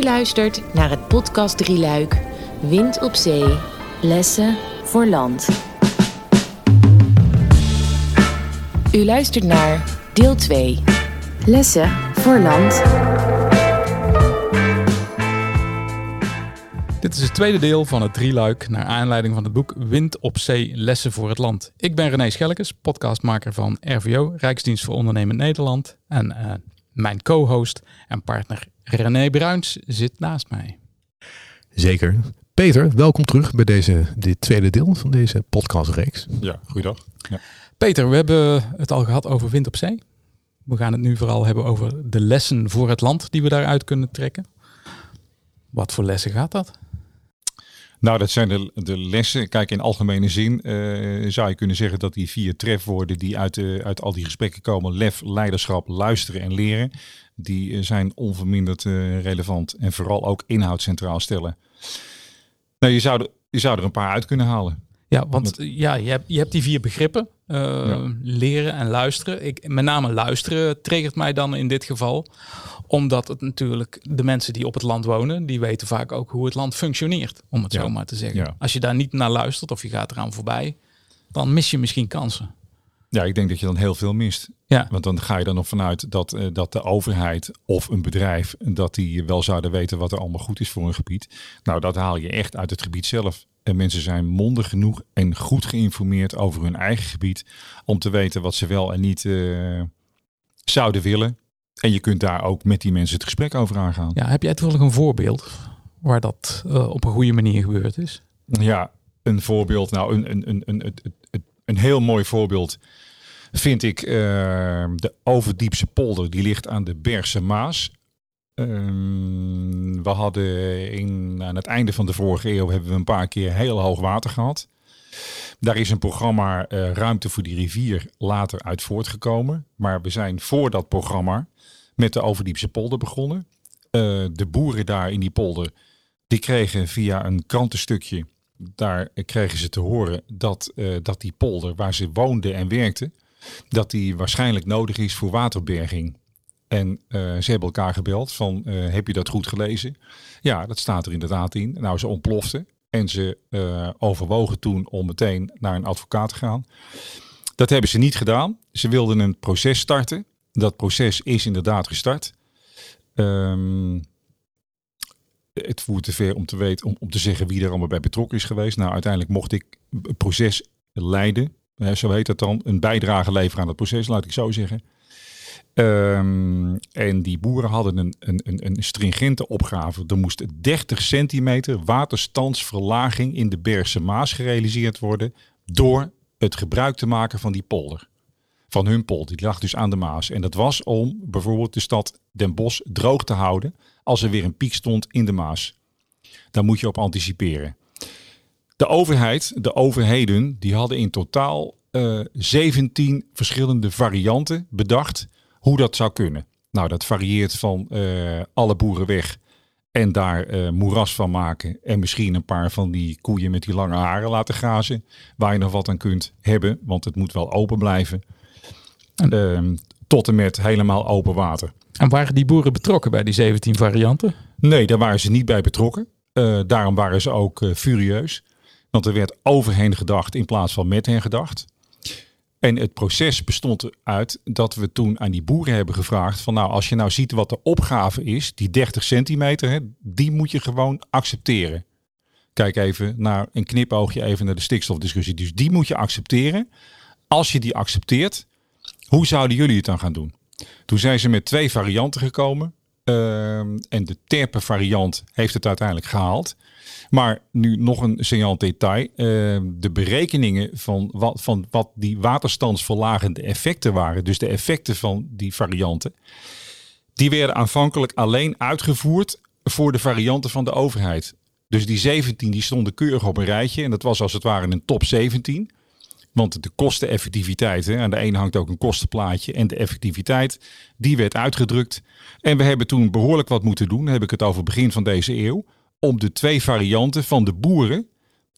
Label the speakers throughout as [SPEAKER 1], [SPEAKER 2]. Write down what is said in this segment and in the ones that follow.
[SPEAKER 1] U luistert naar het podcast Drieluik. Wind op zee. Lessen voor land. U luistert naar deel 2. Lessen voor land.
[SPEAKER 2] Dit is het tweede deel van het drieluik naar aanleiding van het boek Wind op Zee Lessen voor het Land. Ik ben René Schellekes, podcastmaker van RVO, Rijksdienst voor Ondernemend Nederland. En uh, mijn co-host en partner René Bruins zit naast mij.
[SPEAKER 3] Zeker. Peter, welkom terug bij deze, dit tweede deel van deze podcastreeks.
[SPEAKER 4] Ja, goeiedag. Ja.
[SPEAKER 2] Peter, we hebben het al gehad over wind op zee. We gaan het nu vooral hebben over de lessen voor het land die we daaruit kunnen trekken. Wat voor lessen gaat dat?
[SPEAKER 4] Nou, dat zijn de, de lessen. Kijk, in algemene zin uh, zou je kunnen zeggen dat die vier trefwoorden die uit, de, uit al die gesprekken komen, lef, leiderschap, luisteren en leren, die uh, zijn onverminderd uh, relevant. En vooral ook inhoud centraal stellen. Nou, je zou, er, je zou er een paar uit kunnen halen.
[SPEAKER 2] Ja, want ja, je, hebt, je hebt die vier begrippen. Ja. Leren en luisteren. Ik, met name luisteren triggert mij dan in dit geval omdat het natuurlijk de mensen die op het land wonen, die weten vaak ook hoe het land functioneert, om het ja. zo maar te zeggen. Ja. Als je daar niet naar luistert of je gaat eraan voorbij, dan mis je misschien kansen.
[SPEAKER 4] Ja, ik denk dat je dan heel veel mist.
[SPEAKER 2] Ja.
[SPEAKER 4] Want dan ga je er nog vanuit dat, uh, dat de overheid of een bedrijf, dat die wel zouden weten wat er allemaal goed is voor een gebied. Nou, dat haal je echt uit het gebied zelf. En mensen zijn mondig genoeg en goed geïnformeerd over hun eigen gebied om te weten wat ze wel en niet uh, zouden willen. En je kunt daar ook met die mensen het gesprek over aangaan.
[SPEAKER 2] Ja, heb jij toevallig een voorbeeld waar dat uh, op een goede manier gebeurd is?
[SPEAKER 4] Ja, een voorbeeld. Nou, een, een, een, een, een, een heel mooi voorbeeld vind ik uh, de Overdiepse polder. Die ligt aan de Bergse Maas. Uh, we hadden in, aan het einde van de vorige eeuw hebben we een paar keer heel hoog water gehad. Daar is een programma uh, Ruimte voor die rivier later uit voortgekomen. Maar we zijn voor dat programma met de Overdiepse polder begonnen. Uh, de boeren daar in die polder, die kregen via een krantenstukje, daar kregen ze te horen dat, uh, dat die polder waar ze woonden en werkten, dat die waarschijnlijk nodig is voor waterberging. En uh, ze hebben elkaar gebeld van, heb je dat goed gelezen? Ja, dat staat er inderdaad in. Nou, ze ontploften en ze overwogen toen om meteen naar een advocaat te gaan. Dat hebben ze niet gedaan. Ze wilden een proces starten dat proces is inderdaad gestart. Um, het voert te ver om te weten, om, om te zeggen wie er allemaal bij betrokken is geweest. Nou, uiteindelijk mocht ik het proces leiden. Zo heet dat dan. Een bijdrage leveren aan het proces, laat ik zo zeggen. Um, en die boeren hadden een, een, een, stringente opgave. Er moest 30 centimeter waterstandsverlaging in de Bergse Maas gerealiseerd worden door het gebruik te maken van die polder van hun polder. Die lag dus aan de Maas. En dat was om bijvoorbeeld de stad Den Bosch droog te houden als er weer een piek stond in de Maas. Daar moet je op anticiperen. De overheid, de overheden, die hadden in totaal uh, 17 verschillende varianten bedacht hoe dat zou kunnen. Nou, dat varieert van uh, alle boeren weg en daar uh, moeras van maken. En misschien een paar van die koeien met die lange haren laten grazen. Waar je nog wat aan kunt hebben, want het moet wel open blijven. Uh, tot en met helemaal open water.
[SPEAKER 2] En waren die boeren betrokken bij die 17 varianten?
[SPEAKER 4] Nee, daar waren ze niet bij betrokken. Uh, daarom waren ze ook furieus. Want er werd over hen gedacht in plaats van met hen gedacht. En het proces bestond eruit dat we toen aan die boeren hebben gevraagd: van nou, als je nou ziet wat de opgave is, die 30 centimeter, hè, die moet je gewoon accepteren. Kijk even naar een knipoogje, even naar de stikstofdiscussie. Dus die moet je accepteren. Als je die accepteert, hoe zouden jullie het dan gaan doen? Toen zijn ze met twee varianten gekomen. Uh, en de terpe variant heeft het uiteindelijk gehaald. Maar nu nog een signaal detail. Uh, de berekeningen van wat, van wat die waterstandsverlagende effecten waren. Dus de effecten van die varianten. Die werden aanvankelijk alleen uitgevoerd voor de varianten van de overheid. Dus die 17 die stonden keurig op een rijtje. En dat was als het ware een top 17. Want de kosteneffectiviteit, aan de ene hangt ook een kostenplaatje. En de effectiviteit, die werd uitgedrukt. En we hebben toen behoorlijk wat moeten doen, heb ik het over begin van deze eeuw. Om de twee varianten van de boeren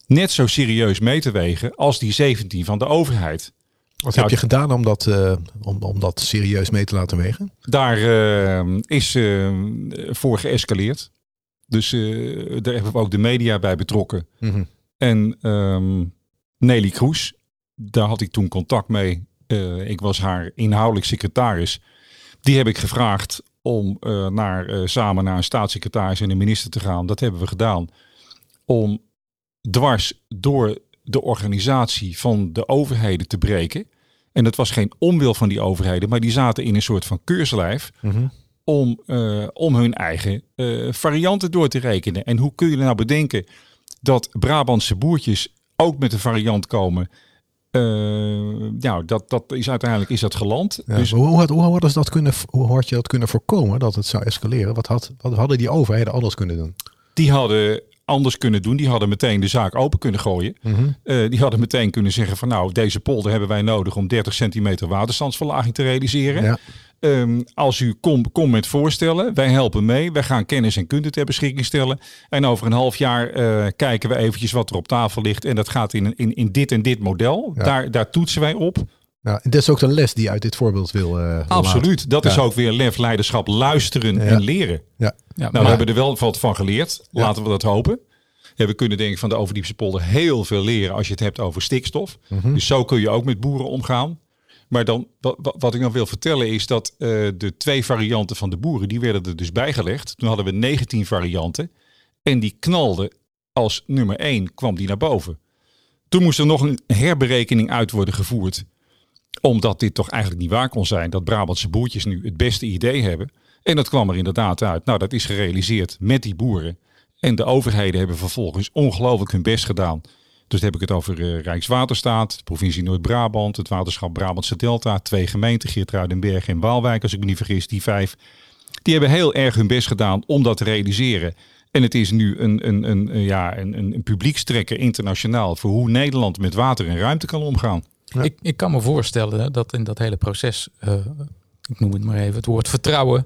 [SPEAKER 4] net zo serieus mee te wegen als die 17 van de overheid.
[SPEAKER 3] Wat nou, heb je gedaan om dat, uh, om, om dat serieus mee te laten wegen?
[SPEAKER 4] Daar uh, is uh, voor geëscaleerd. Dus daar hebben we ook de media bij betrokken.
[SPEAKER 3] Mhm.
[SPEAKER 4] En ehm, Nelly Kroes, daar had ik toen contact mee. Ik was haar inhoudelijk secretaris. Die heb ik gevraagd om uh, naar, samen naar een staatssecretaris en een minister te gaan. Dat hebben we gedaan. Om dwars door de organisatie van de overheden te breken. En dat was geen onwil van die overheden, maar die zaten in een soort van keurslijf.
[SPEAKER 3] Mhm.
[SPEAKER 4] Om, uh, om hun eigen varianten door te rekenen. En hoe kun je nou bedenken dat Brabantse boertjes ook met een variant komen? Nou, dat, dat is uiteindelijk is dat geland.
[SPEAKER 3] Ja,
[SPEAKER 4] dus,
[SPEAKER 3] hoe, had, hoe, hadden ze dat kunnen, hoe had je dat kunnen voorkomen dat het zou escaleren? Wat, had, wat hadden die overheden anders kunnen doen?
[SPEAKER 4] Die hadden anders kunnen doen. Die hadden meteen de zaak open kunnen gooien.
[SPEAKER 3] Mm
[SPEAKER 4] uh, die hadden meteen kunnen zeggen van nou, deze polder hebben wij nodig om 30 centimeter waterstandsverlaging te realiseren.
[SPEAKER 3] Ja.
[SPEAKER 4] Um, als u komt kom met voorstellen, wij helpen mee. Wij gaan kennis en kunde ter beschikking stellen. En over een half jaar uh, kijken we eventjes wat er op tafel ligt. En dat gaat in, in, in dit en dit model.
[SPEAKER 3] Ja.
[SPEAKER 4] Daar, daar toetsen wij op.
[SPEAKER 3] Ja, en dat is ook de les die je uit dit voorbeeld wil. Uh,
[SPEAKER 4] Absoluut. Dat
[SPEAKER 3] Ja.
[SPEAKER 4] is ook weer lef, leiderschap, luisteren
[SPEAKER 3] Ja.
[SPEAKER 4] en leren.
[SPEAKER 3] Ja.
[SPEAKER 2] Ja,
[SPEAKER 4] Nou, we hebben er wel wat van geleerd.
[SPEAKER 3] Ja.
[SPEAKER 4] Laten we dat hopen. Ja, we kunnen denk ik van de Overdiepse polder heel veel leren als je het hebt over stikstof.
[SPEAKER 3] Mhm.
[SPEAKER 4] Dus zo kun je ook met boeren omgaan. Maar dan, wat, ik dan wil vertellen is dat eh, de twee varianten van de boeren, die werden er dus bijgelegd. Toen hadden we 19 varianten. En die knalden als nummer 1 kwam die naar boven. Toen moest er nog een herberekening uit worden gevoerd. Omdat dit toch eigenlijk niet waar kon zijn. Dat Brabantse boertjes nu het beste idee hebben. En dat kwam er inderdaad uit. Nou, dat is gerealiseerd met die boeren. En de overheden hebben vervolgens ongelooflijk hun best gedaan. Dus dan heb ik het over eh, Rijkswaterstaat, de provincie Noord-Brabant, het waterschap Brabantse Delta, twee gemeenten, Geertruidenberg en Waalwijk, als ik me niet vergis, die vijf. Die hebben heel erg hun best gedaan om dat te realiseren. En het is nu een, een, een, ja, een, een publiekstrekker internationaal voor hoe Nederland met water en ruimte kan omgaan.
[SPEAKER 3] Ja.
[SPEAKER 2] Ik, ik kan me voorstellen dat in dat hele proces, eh, ik noem het maar even, het woord vertrouwen,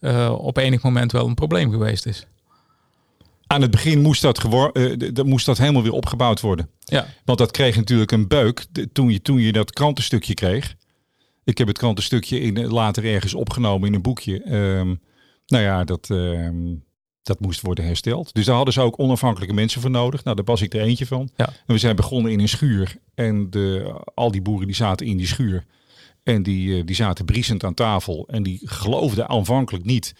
[SPEAKER 2] eh, op enig moment wel een probleem geweest is.
[SPEAKER 4] Aan het begin moest dat, eh, moest dat helemaal weer opgebouwd worden.
[SPEAKER 2] Ja,
[SPEAKER 4] Want dat kreeg natuurlijk een beuk toen je, toen je dat krantenstukje kreeg. Ik heb het krantenstukje in, later ergens opgenomen in een boekje. Ehm, nou ja, dat, ehm, dat moest worden hersteld. Dus daar hadden ze ook onafhankelijke mensen voor nodig. Nou, daar was ik er eentje van.
[SPEAKER 2] Ja.
[SPEAKER 4] En we zijn begonnen in een schuur. En de, al die boeren die zaten in die schuur. En die, eh, die zaten briesend aan tafel. En die geloofden aanvankelijk niet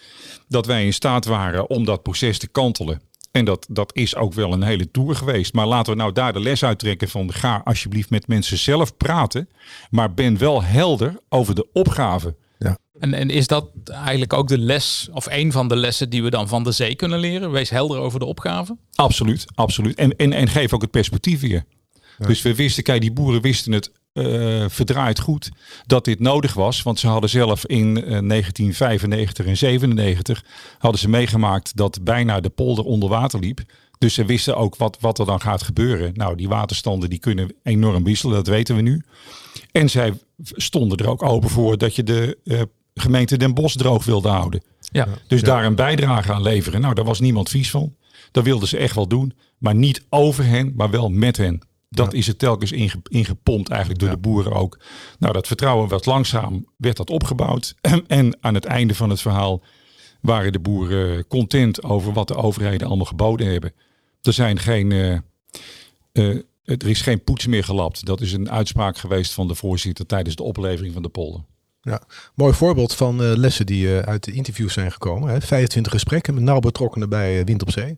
[SPEAKER 4] dat wij in staat waren om dat proces te kantelen. En dat, dat is ook wel een hele tour geweest. Maar laten we nou daar de les uittrekken van ga alsjeblieft met mensen zelf praten. Maar ben wel helder over de opgave.
[SPEAKER 2] En, en is dat eigenlijk ook de les, of een van de lessen die we dan van de zee kunnen leren? Wees helder over de opgave.
[SPEAKER 4] Absoluut, absoluut. En, en, en geef ook het perspectief weer. Dus we wisten, kijk, die boeren wisten het eh, verdraaid goed dat dit nodig was. Want ze hadden zelf in eh, 1995 en 97 hadden ze meegemaakt dat bijna de polder onder water liep. Dus ze wisten ook wat, wat er dan gaat gebeuren. Nou, die waterstanden die kunnen enorm wisselen, dat weten we nu. En zij stonden er ook open voor dat je de eh, gemeente Den Bosch droog wilde houden.
[SPEAKER 2] Ja,
[SPEAKER 4] Dus daar een bijdrage aan leveren. Nou, daar was niemand vies van. Dat wilden ze echt wel doen. Maar niet over hen, maar wel met hen. Dat is het telkens inge, ingepompt eigenlijk door
[SPEAKER 3] Ja.
[SPEAKER 4] de boeren ook. Nou, dat vertrouwen werd langzaam werd dat opgebouwd. En aan het einde van het verhaal waren de boeren content over wat de overheden allemaal geboden hebben. Er zijn geen, eh, eh, er is geen poets meer gelapt. Dat is een uitspraak geweest van de voorzitter tijdens de oplevering van de polder.
[SPEAKER 3] Mooi voorbeeld van eh, lessen die eh, uit de interviews zijn gekomen. Hè? 25 gesprekken met nauw betrokkenen bij eh, Wind op Zee.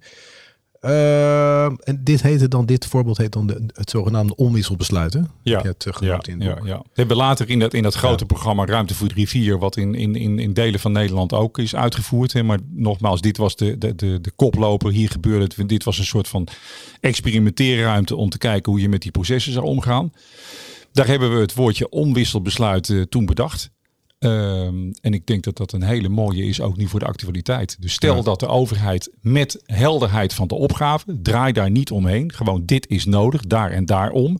[SPEAKER 3] Ehm, en dit heette dan, dit voorbeeld heet dan de, het zogenaamde onwisselbesluiten.
[SPEAKER 4] Ja,
[SPEAKER 3] Je hebt uh, genoemd in het
[SPEAKER 4] ja, ja. We hebben later in dat, in dat grote programma Ruimte voor de Rivier, wat in, in, in, in delen van Nederland ook is uitgevoerd. Hè. Maar nogmaals, dit was de, de, de, de koploper. Hier gebeurde het. Dit was een soort van experimenteerruimte om te kijken hoe je met die processen zou omgaan. Daar hebben we het woordje onwisselbesluit eh, toen bedacht. Ehm, en ik denk dat dat een hele mooie is, ook nu voor de actualiteit. Dus stel
[SPEAKER 3] Ja.
[SPEAKER 4] dat de overheid met helderheid van de opgave, draai daar niet omheen. Gewoon dit is nodig, daar en daarom.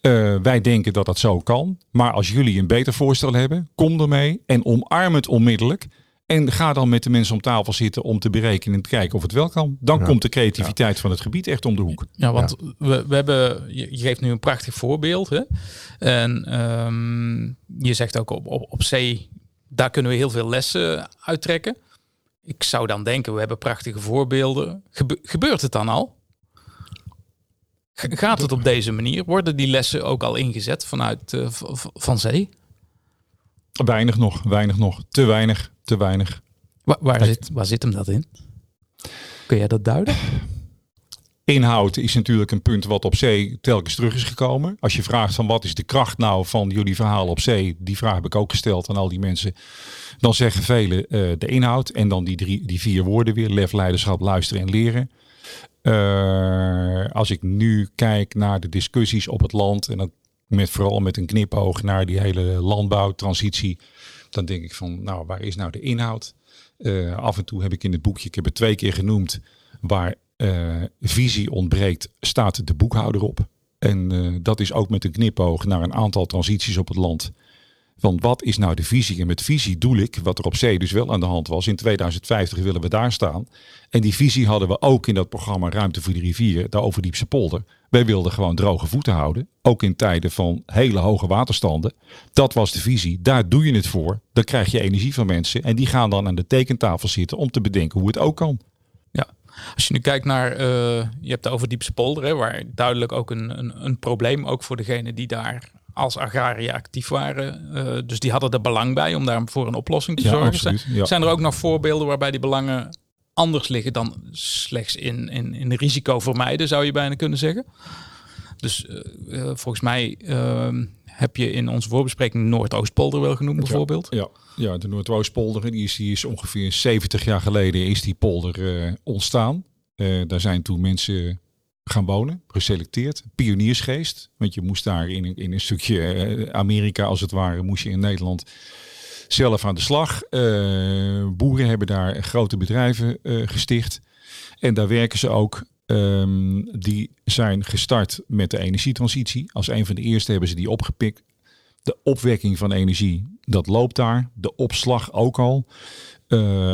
[SPEAKER 4] Eh, wij denken dat dat zo kan. Maar als jullie een beter voorstel hebben, kom ermee en omarm het onmiddellijk. En ga dan met de mensen om tafel zitten om te berekenen en te kijken of het wel kan. Dan
[SPEAKER 3] Ja.
[SPEAKER 4] komt de creativiteit van het gebied echt om de hoek.
[SPEAKER 2] Ja, want We, we hebben, je, geeft nu een prachtig voorbeeld. Hè? En ehm, je zegt ook op, op, op zee, daar kunnen we heel veel lessen uittrekken. ik zou dan denken, we hebben prachtige voorbeelden. Gebe- gebeurt het dan al? Gaat het op deze manier? Worden die lessen ook al ingezet vanuit eh, Van Zee?
[SPEAKER 4] Weinig nog, weinig nog. Te weinig, te weinig.
[SPEAKER 2] Wa- waar, zit, waar zit hem dat in? Kun jij dat duiden?
[SPEAKER 4] Inhoud is natuurlijk een punt wat op zee telkens terug is gekomen. Als je vraagt van wat is de kracht nou van jullie verhaal op zee, die vraag heb ik ook gesteld aan al die mensen. Dan zeggen velen eh, de inhoud en dan die, drie, die vier woorden weer: lef, leiderschap, luisteren en leren. Eh, als ik nu kijk naar de discussies op het land en dan met vooral met een knipoog naar die hele landbouwtransitie, dan denk ik van, nou, waar is nou de inhoud? Eh, af en toe heb ik in het boekje, ik heb het twee keer genoemd, waar eh, visie ontbreekt, staat de boekhouder op. En eh, dat is ook met een knipoog naar een aantal transities op het land. Van wat is nou de visie? En met visie doel ik, wat er op zee dus wel aan de hand was. In 2050 willen we daar staan. En die visie hadden we ook in dat programma Ruimte voor de Rivieren, de Overdiepse polder. Wij wilden gewoon droge voeten houden. Ook in tijden van hele hoge waterstanden. Dat was de visie. Daar doe je het voor. Dan krijg je energie van mensen. En die gaan dan aan de tekentafel zitten om te bedenken hoe het ook kan.
[SPEAKER 2] Ja. Als je nu kijkt naar, eh, je hebt de Overdiepse polder, hè, waar duidelijk ook een, een, een probleem, ook voor degenen die daar als agraria actief waren. Eh, dus die hadden er belang bij om daar voor een oplossing te
[SPEAKER 4] Ja,
[SPEAKER 2] zorgen.
[SPEAKER 4] absoluut, ja.
[SPEAKER 2] Zijn er ook nog voorbeelden waarbij die belangen anders liggen dan slechts in, in, in risico vermijden, zou je bijna kunnen zeggen? Dus eh, eh, volgens mij ehm, heb je in onze voorbespreking Noordoostpolder wel genoemd, bijvoorbeeld.
[SPEAKER 4] Ja, ja de Noordoostpolder, die is, die is ongeveer 70 jaar geleden is die polder ontstaan. Daar zijn toen mensen gaan wonen, geselecteerd. Pioniersgeest, want je moest daar in, in een stukje eh, Amerika als het ware, moest je in Nederland zelf aan de slag. Eh, boeren hebben daar grote bedrijven eh, gesticht. En daar werken ze ook. Ehm, die zijn gestart met de energietransitie. Als een van de eerste hebben ze die opgepikt. De opwekking van energie, dat loopt daar. De opslag ook al.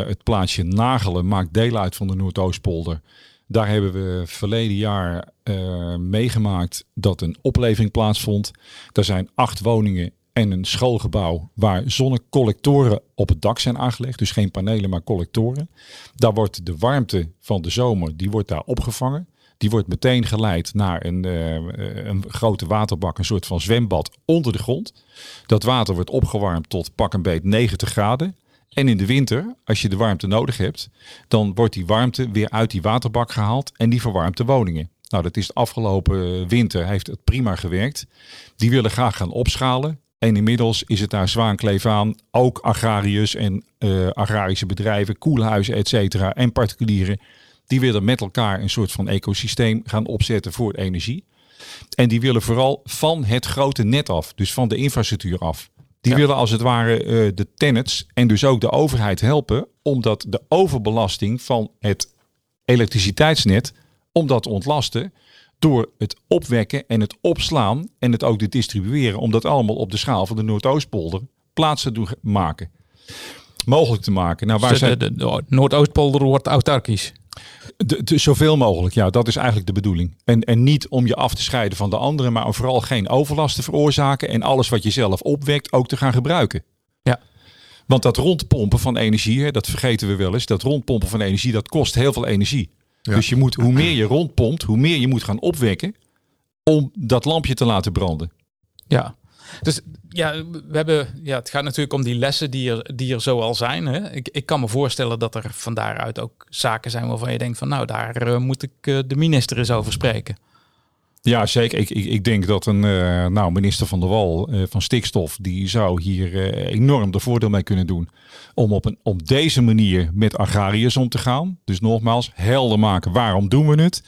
[SPEAKER 4] Het plaatsje Nagelen maakt deel uit van de Noordoostpolder. Daar hebben we verleden jaar eh, meegemaakt dat een opleving plaatsvond. Er zijn acht woningen en een schoolgebouw waar zonnecollectoren op het dak zijn aangelegd. Dus geen panelen, maar collectoren. Daar wordt de warmte van de zomer, die wordt daar opgevangen. Die wordt meteen geleid naar een, eh, een grote waterbak, een soort van zwembad onder de grond. Dat water wordt opgewarmd tot pak een beet 90 graden. En in de winter, als je de warmte nodig hebt, dan wordt die warmte weer uit die waterbak gehaald en die verwarmt de woningen. Nou, dat is de afgelopen winter, heeft het prima gewerkt. Die willen graag gaan opschalen. En inmiddels is het daar zwaankleef aan. Ook agrariërs en eh, agrarische bedrijven, koelhuizen, et cetera, en particulieren. Die willen met elkaar een soort van ecosysteem gaan opzetten voor energie. En die willen vooral van het grote net af, dus van de infrastructuur af. Die
[SPEAKER 2] Ja.
[SPEAKER 4] willen als het ware eh, de tenants en dus ook de overheid helpen, omdat de overbelasting van het elektriciteitsnet, om dat te ontlasten, door het opwekken en het opslaan en het ook te distribueren, om dat allemaal op de schaal van de Noordoostpolder plaats te doen maken. Mogelijk te maken. Nou, waar
[SPEAKER 2] Dus
[SPEAKER 4] zijn
[SPEAKER 2] de, de, de Noordoostpolder wordt autarkisch.
[SPEAKER 4] De, de- zoveel mogelijk, ja, dat is eigenlijk de bedoeling. En, en niet om je af te scheiden van de anderen, maar om vooral geen overlast te veroorzaken en alles wat je zelf opwekt ook te gaan gebruiken.
[SPEAKER 2] Ja.
[SPEAKER 4] Want dat rondpompen van energie, hè, dat vergeten we wel eens, dat rondpompen van energie, dat kost heel veel energie.
[SPEAKER 3] Ja.
[SPEAKER 4] Dus je moet, hoe meer je rondpompt, hoe meer je moet gaan opwekken om dat lampje te laten branden.
[SPEAKER 2] Ja. Dus ja, we hebben, ja, het gaat natuurlijk om die lessen die er, die er zo al zijn. Hè. Ik, ik kan me voorstellen dat er van daaruit ook zaken zijn waarvan je denkt van nou, daar eh, moet ik eh, de minister eens over spreken.
[SPEAKER 4] Ja, zeker. Ik, ik, ik denk dat een eh, nou, minister van de Wal van stikstof, die zou hier enorm de voordeel mee kunnen doen. Om op, een, op deze manier met agrariërs om te gaan. Dus nogmaals, helder maken waarom doen we het.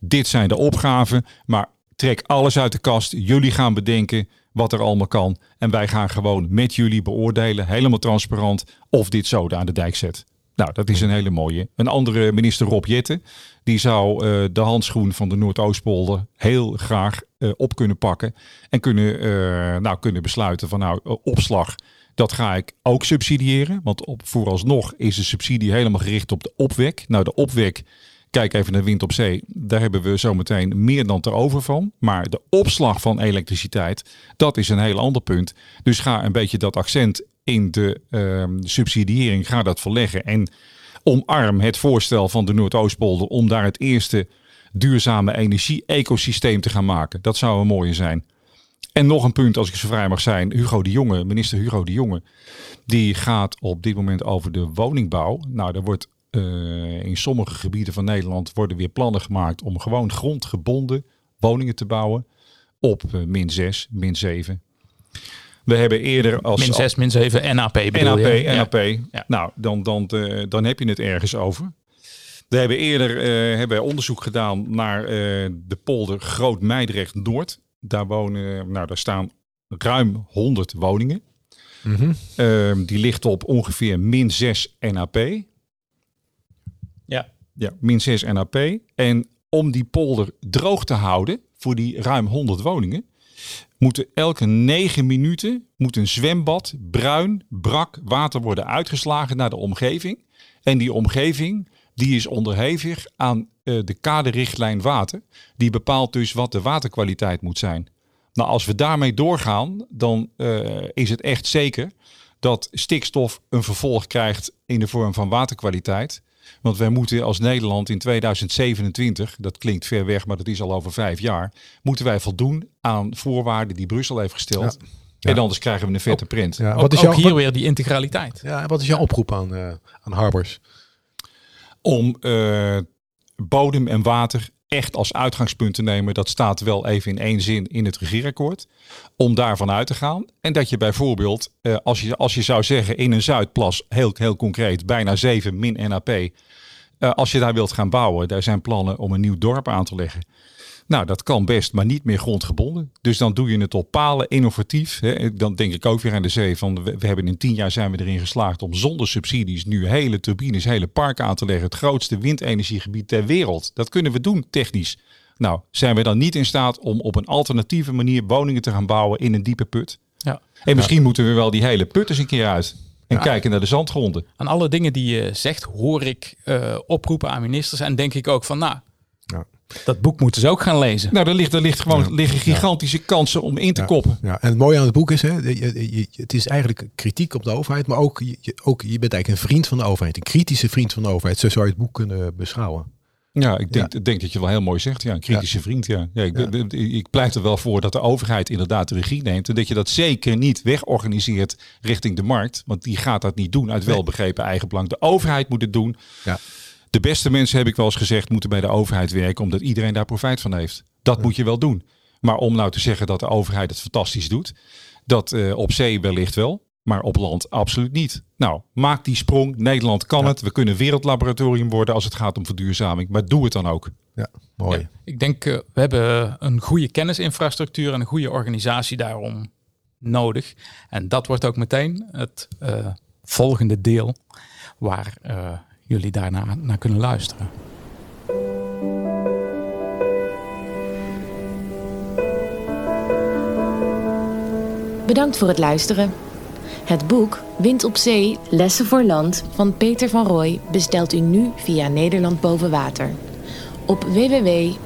[SPEAKER 4] Dit zijn de opgaven, maar trek alles uit de kast. Jullie gaan bedenken wat er allemaal kan. En wij gaan gewoon met jullie beoordelen, helemaal transparant, of dit zo aan de dijk zet. Nou, dat is een hele mooie. Een andere minister, Rob Jetten, die zou eh, de handschoen van de Noordoostpolder heel graag eh, op kunnen pakken. En kunnen, eh, nou, kunnen besluiten van nou, opslag, dat ga ik ook subsidiëren. Want op, vooralsnog is de subsidie helemaal gericht op de opwek. Nou, de opwek, kijk even naar wind op zee. Daar hebben we zometeen meer dan te over van. Maar de opslag van elektriciteit, dat is een heel ander punt. Dus ga een beetje dat accent in de ehm, subsidiëring, ga dat verleggen. En omarm het voorstel van de Noordoostpolder om daar het eerste duurzame energie-ecosysteem te gaan maken. Dat zou een mooie zijn. En nog een punt, als ik zo vrij mag zijn. Hugo de Jonge, minister Hugo de Jonge, die gaat op dit moment over de woningbouw. Nou, er wordt uh, in sommige gebieden van Nederland worden weer plannen gemaakt om gewoon grondgebonden woningen te bouwen op uh, min 6, min 7. We hebben eerder als...
[SPEAKER 2] Min 6, min 7, NAP bedoel
[SPEAKER 4] NAP,
[SPEAKER 2] je?
[SPEAKER 4] NAP. Ja. Nou, dan, dan, uh, dan heb je het ergens over. We hebben eerder uh, hebben onderzoek gedaan naar uh, de polder Groot Meidrecht Noord. Daar wonen, nou, daar staan ruim 100 woningen. Mm -hmm. uh, die ligt op ongeveer min 6 NAP.
[SPEAKER 2] Ja.
[SPEAKER 4] Min 6 NAP. En om die polder droog te houden voor die ruim 100 woningen, moeten elke 9 minuten moet een zwembad bruin, brak water worden uitgeslagen naar de omgeving. En die omgeving die is onderhevig aan uh, de kaderrichtlijn water. Die bepaalt dus wat de waterkwaliteit moet zijn. Nou, als we daarmee doorgaan, dan uh, is het echt zeker dat stikstof een vervolg krijgt in de vorm van waterkwaliteit. Want wij moeten als Nederland in 2027, dat klinkt ver weg, maar dat is al over vijf jaar, moeten wij voldoen aan voorwaarden die Brussel heeft gesteld. Ja. Ja. En anders krijgen we een vette print.
[SPEAKER 2] Ja, wat is jouw, ook hier weer die integraliteit.
[SPEAKER 3] Ja, wat is jouw oproep aan, uh, aan Harbers?
[SPEAKER 4] Om uh, bodem en water echt als uitgangspunt te nemen. Dat staat wel even in één zin in het regeerakkoord. Om daarvan uit te gaan. En dat je bijvoorbeeld, uh, als, je, als je zou zeggen in een Zuidplas, heel, heel concreet, bijna 7 min NAP. Uh, als je daar wilt gaan bouwen, daar zijn plannen om een nieuw dorp aan te leggen. Nou, dat kan best, maar niet meer grondgebonden. Dus dan doe je het op palen, innovatief. Hè. Dan denk ik ook weer aan de zee van, we, hebben in tien jaar zijn we erin geslaagd om zonder subsidies nu hele turbines, hele parken aan te leggen. Het grootste windenergiegebied ter wereld. Dat kunnen we doen technisch. Nou, zijn we dan niet in staat om op een alternatieve manier woningen te gaan bouwen in een diepe put?
[SPEAKER 2] Ja.
[SPEAKER 4] En misschien ja. moeten we wel die hele put eens een keer uit. En ja. kijken naar de zandgronden.
[SPEAKER 2] Aan alle dingen die je zegt, hoor ik uh, oproepen aan ministers. En denk ik ook van, nou, ja. Dat boek moeten ze ook gaan lezen.
[SPEAKER 4] Nou, er, ligt, er ligt gewoon, ja. liggen gigantische ja. kansen om in te
[SPEAKER 3] ja.
[SPEAKER 4] koppen.
[SPEAKER 3] Ja. En het mooie aan het boek is, hè, je, je, het is eigenlijk kritiek op de overheid, maar ook je, ook, je bent eigenlijk een vriend van de overheid, een kritische vriend van de overheid. Zo zou je het boek kunnen beschouwen.
[SPEAKER 4] Ja, ik denk, ik denk dat je wel heel mooi zegt. Ja, een kritische vriend. Ja. Ja, ik, ik pleit er wel voor dat de overheid inderdaad de regie neemt. En dat je dat zeker niet wegorganiseert richting de markt. Want die gaat dat niet doen uit welbegrepen eigenbelang. De overheid moet het doen.
[SPEAKER 3] Ja.
[SPEAKER 4] De beste mensen, heb ik wel eens gezegd, moeten bij de overheid werken omdat iedereen daar profijt van heeft. Dat ja. moet je wel doen. Maar om nou te zeggen dat de overheid het fantastisch doet, dat uh, op zee wellicht wel, maar op land absoluut niet. Nou, maak die sprong. Nederland kan ja. het. We kunnen wereldlaboratorium worden als het gaat om verduurzaming. Maar doe het dan ook.
[SPEAKER 3] Ja, mooi.
[SPEAKER 2] Ja, ik denk, uh, we hebben een goede kennisinfrastructuur en een goede organisatie daarom nodig. En dat wordt ook meteen het uh, volgende deel waar jullie daarna naar kunnen luisteren.
[SPEAKER 1] Bedankt voor het luisteren. Het boek Wind op Zee, Lessen voor Land van Peter van Rooij bestelt u nu via Nederland Boven Water op www.nlbw.nl